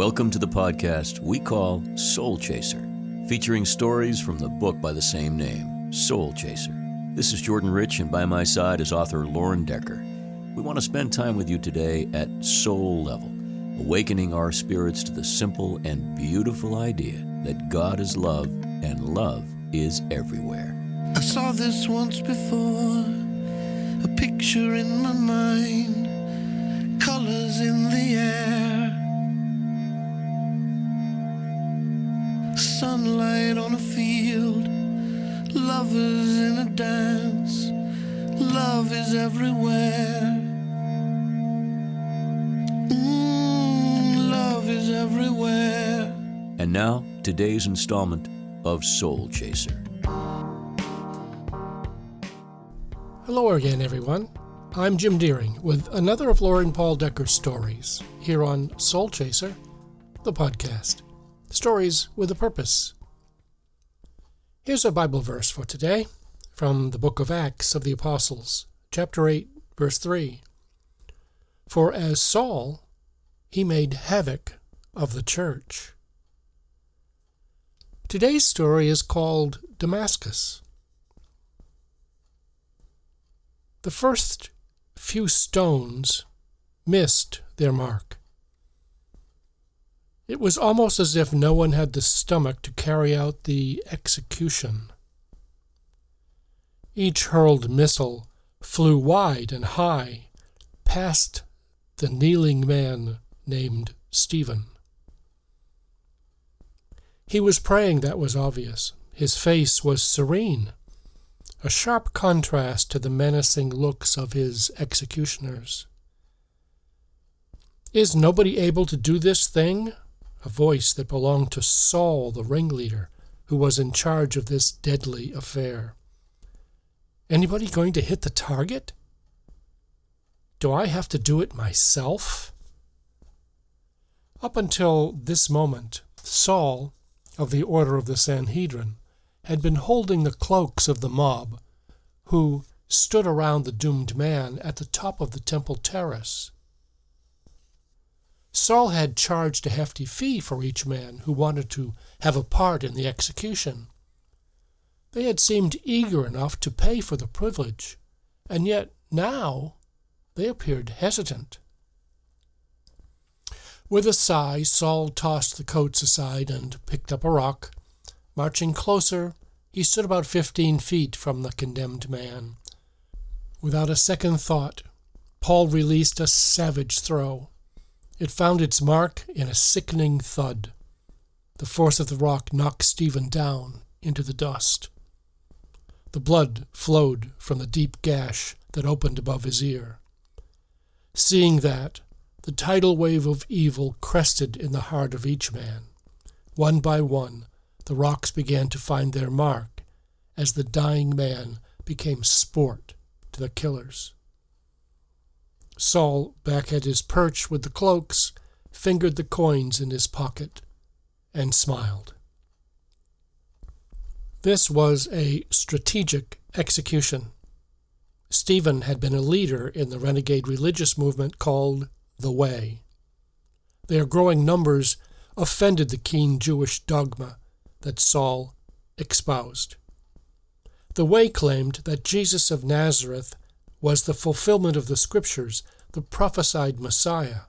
Welcome to the podcast we call Soul Chaser, featuring stories from the book by the same name, Soul Chaser. This is Jordan Rich, and by my side is author Lauren Decker. We want to spend time with you today at soul level, awakening our spirits to the simple and beautiful idea that God is love and love is everywhere. I saw this once before, lovers in a dance, love is everywhere. Mm, love is everywhere. And now, today's installment of Soul Chaser. Hello again, everyone. I'm Jim Deering with another of Lauren Paul Decker's stories here on Soul Chaser, the podcast. Stories with a purpose. Here's a Bible verse for today from the book of Acts of the Apostles, chapter 8, verse 3. For as Saul, he made havoc of the church. Today's story is called Damascus. The first few stones missed their mark. It was almost as if no one had the stomach to carry out the execution. Each hurled missile flew wide and high past the kneeling man named Stephen. He was praying, that was obvious. His face was serene, a sharp contrast to the menacing looks of his executioners. Is nobody able to do this thing? A voice that belonged to Saul, the ringleader, who was in charge of this deadly affair. Anybody going to hit the target? Do I have to do it myself? Up until this moment, Saul, of the order of the Sanhedrin, had been holding the cloaks of the mob, who stood around the doomed man at the top of the temple terrace. Saul had charged a hefty fee for each man who wanted to have a part in the execution. They had seemed eager enough to pay for the privilege, and yet now they appeared hesitant. With a sigh, Saul tossed the coats aside and picked up a rock. Marching closer, he stood about fifteen feet from the condemned man. Without a second thought, Paul released a savage throw. It found its mark in a sickening thud. The force of the rock knocked Stephen down into the dust. The blood flowed from the deep gash that opened above his ear. Seeing that, the tidal wave of evil crested in the heart of each man. One by one, the rocks began to find their mark as the dying man became sport to the killers. Saul, back at his perch with the cloaks, fingered the coins in his pocket and smiled. This was a strategic execution. Stephen had been a leader in the renegade religious movement called the Way. Their growing numbers offended the keen Jewish dogma that Saul espoused. The Way claimed that Jesus of Nazareth was the fulfillment of the Scriptures, the prophesied Messiah.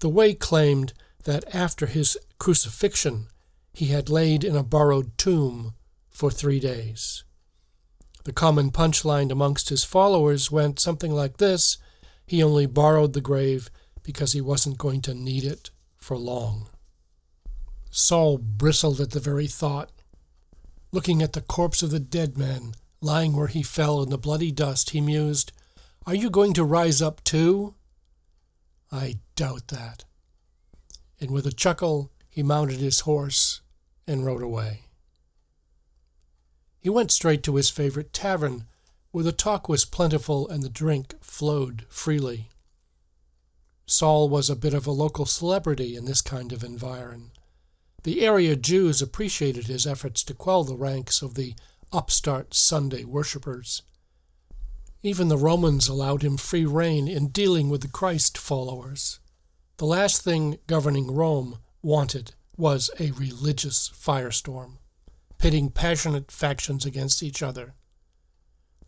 The Way claimed that after his crucifixion, he had laid in a borrowed tomb for three days. The common punchline amongst his followers went something like this he only borrowed the grave because he wasn't going to need it for long. Saul bristled at the very thought. Looking at the corpse of the dead man, Lying where he fell in the bloody dust, he mused, Are you going to rise up too? I doubt that. And with a chuckle, he mounted his horse and rode away. He went straight to his favorite tavern, where the talk was plentiful and the drink flowed freely. Saul was a bit of a local celebrity in this kind of environ. The area Jews appreciated his efforts to quell the ranks of the upstart Sunday worshippers. Even the Romans allowed him free rein in dealing with the Christ followers. The last thing governing Rome wanted was a religious firestorm, pitting passionate factions against each other.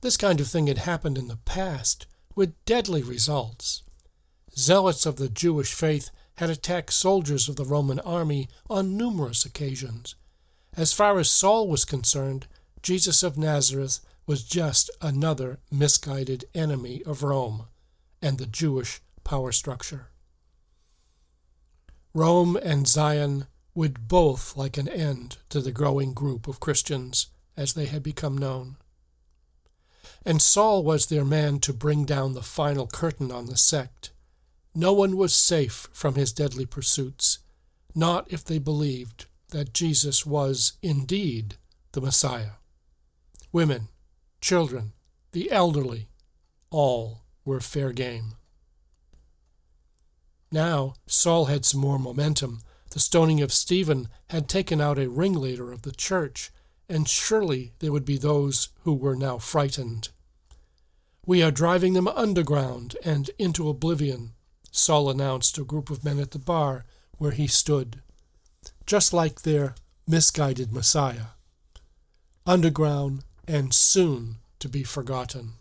This kind of thing had happened in the past with deadly results. Zealots of the Jewish faith had attacked soldiers of the Roman army on numerous occasions. As far as Saul was concerned, Jesus of Nazareth was just another misguided enemy of Rome and the Jewish power structure. Rome and Zion would both like an end to the growing group of Christians as they had become known. And Saul was their man to bring down the final curtain on the sect. No one was safe from his deadly pursuits, not if they believed that Jesus was indeed the Messiah. Women, children, the elderly, all were fair game. Now Saul had some more momentum. The stoning of Stephen had taken out a ringleader of the church, and surely there would be those who were now frightened. We are driving them underground and into oblivion, Saul announced to a group of men at the bar where he stood, just like their misguided Messiah. Underground and soon to be forgotten.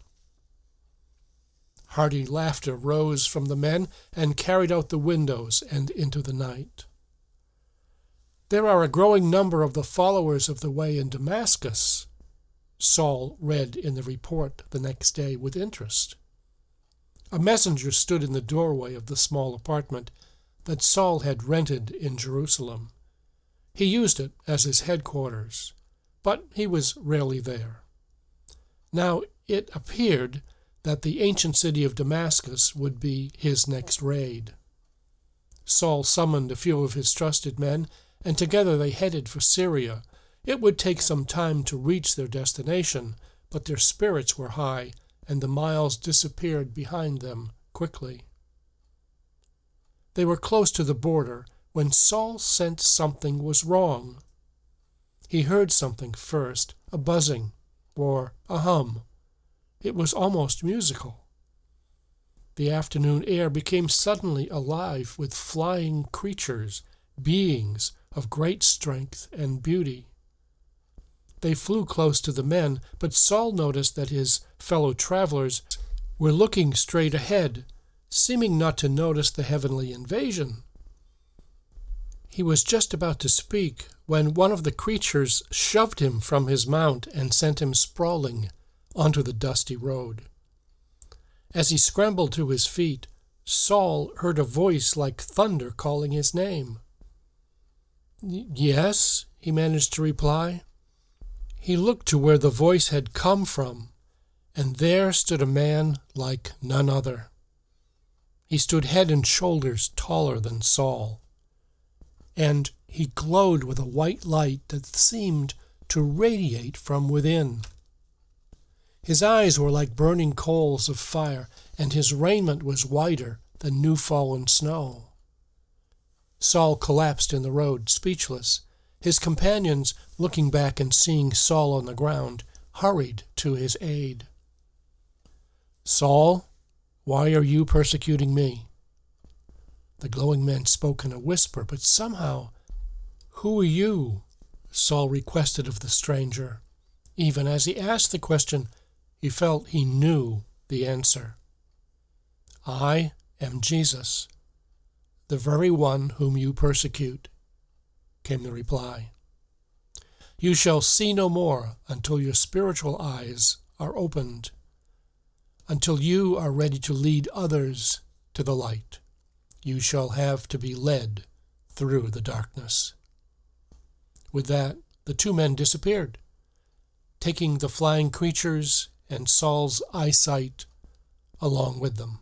Hearty laughter rose from the men and carried out the windows and into the night. There are a growing number of the followers of the way in Damascus, Saul read in the report the next day with interest. A messenger stood in the doorway of the small apartment that Saul had rented in Jerusalem. He used it as his headquarters, but he was rarely there. Now it appeared that the ancient city of Damascus would be his next raid. Saul summoned a few of his trusted men, and together they headed for Syria. It would take some time to reach their destination, but their spirits were high, and the miles disappeared behind them quickly. They were close to the border when Saul sensed something was wrong. He heard something first, a buzzing or a hum. It was almost musical. The afternoon air became suddenly alive with flying creatures, beings of great strength and beauty. They flew close to the men, but Saul noticed that his fellow travelers were looking straight ahead, seeming not to notice the heavenly invasion. He was just about to speak when one of the creatures shoved him from his mount and sent him sprawling onto the dusty road. As he scrambled to his feet, Saul heard a voice like thunder calling his name. Yes, he managed to reply. He looked to where the voice had come from, and there stood a man like none other. He stood head and shoulders taller than Saul, and he glowed with a white light that seemed to radiate from within. His eyes were like burning coals of fire, and his raiment was whiter than new fallen snow. Saul collapsed in the road, speechless, his companions, looking back and seeing Saul on the ground, hurried to his aid. Saul, why are you persecuting me? The glowing man spoke in a whisper, but somehow, Who are you? Saul requested of the stranger. Even as he asked the question, he felt he knew the answer. I am Jesus, the very one whom you persecute came the reply. You shall see no more until your spiritual eyes are opened, until you are ready to lead others to the light. You shall have to be led through the darkness. With that, the two men disappeared, taking the flying creatures and Saul's eyesight along with them.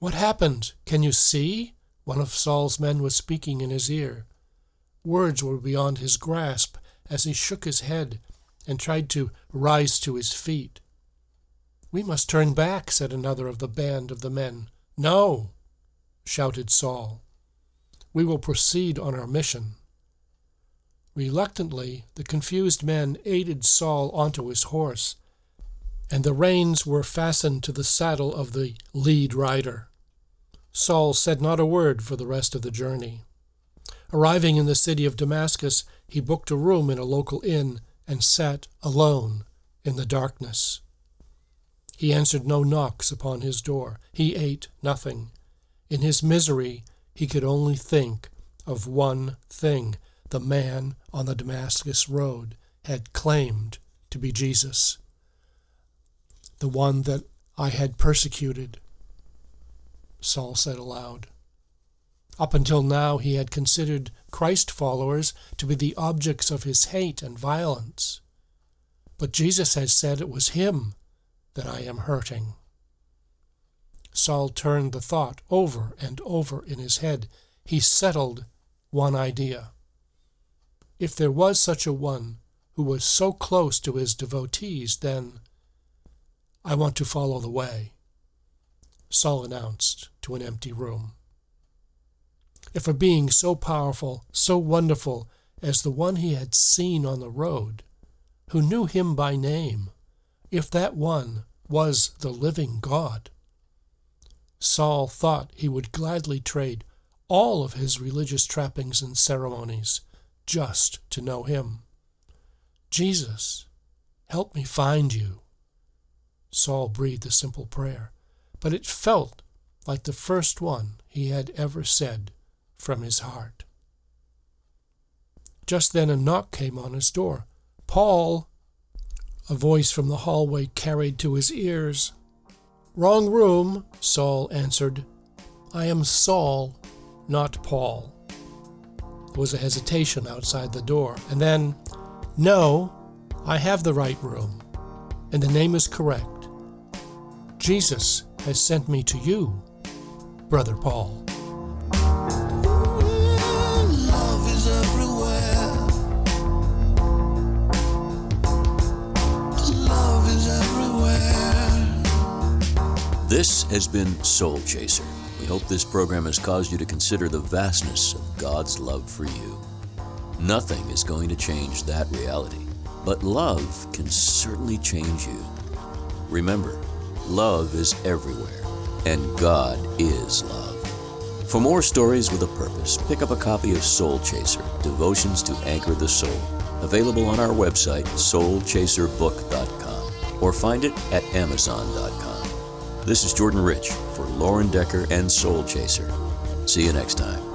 What happened? Can you see? One of Saul's men was speaking in his ear. Words were beyond his grasp as he shook his head and tried to rise to his feet. We must turn back, said another of the band of the men. No, shouted Saul. We will proceed on our mission. Reluctantly, the confused men aided Saul onto his horse, and the reins were fastened to the saddle of the lead rider. Saul said not a word for the rest of the journey. Arriving in the city of Damascus, he booked a room in a local inn and sat alone in the darkness. He answered no knocks upon his door. He ate nothing. In his misery, he could only think of one thing the man on the Damascus road had claimed to be Jesus, the one that I had persecuted. Saul said aloud. Up until now, he had considered Christ followers to be the objects of his hate and violence. But Jesus had said it was him that I am hurting. Saul turned the thought over and over in his head. He settled one idea. If there was such a one who was so close to his devotees, then I want to follow the way. Saul announced to an empty room. If a being so powerful, so wonderful as the one he had seen on the road, who knew him by name, if that one was the living God, Saul thought he would gladly trade all of his religious trappings and ceremonies just to know him. Jesus, help me find you. Saul breathed a simple prayer but it felt like the first one he had ever said from his heart. Just then a knock came on his door. Paul! A voice from the hallway carried to his ears. Wrong room, Saul answered. I am Saul, not Paul. There was a hesitation outside the door, and then, No, I have the right room, and the name is correct. Jesus has sent me to you, Brother Paul. This has been Soul Chaser. We hope this program has caused you to consider the vastness of God's love for you. Nothing is going to change that reality, but love can certainly change you. Remember, Love is everywhere, and God is love. For more stories with a purpose, pick up a copy of Soul Chaser Devotions to Anchor the Soul, available on our website, soulchaserbook.com, or find it at amazon.com. This is Jordan Rich for Lauren Decker and Soul Chaser. See you next time.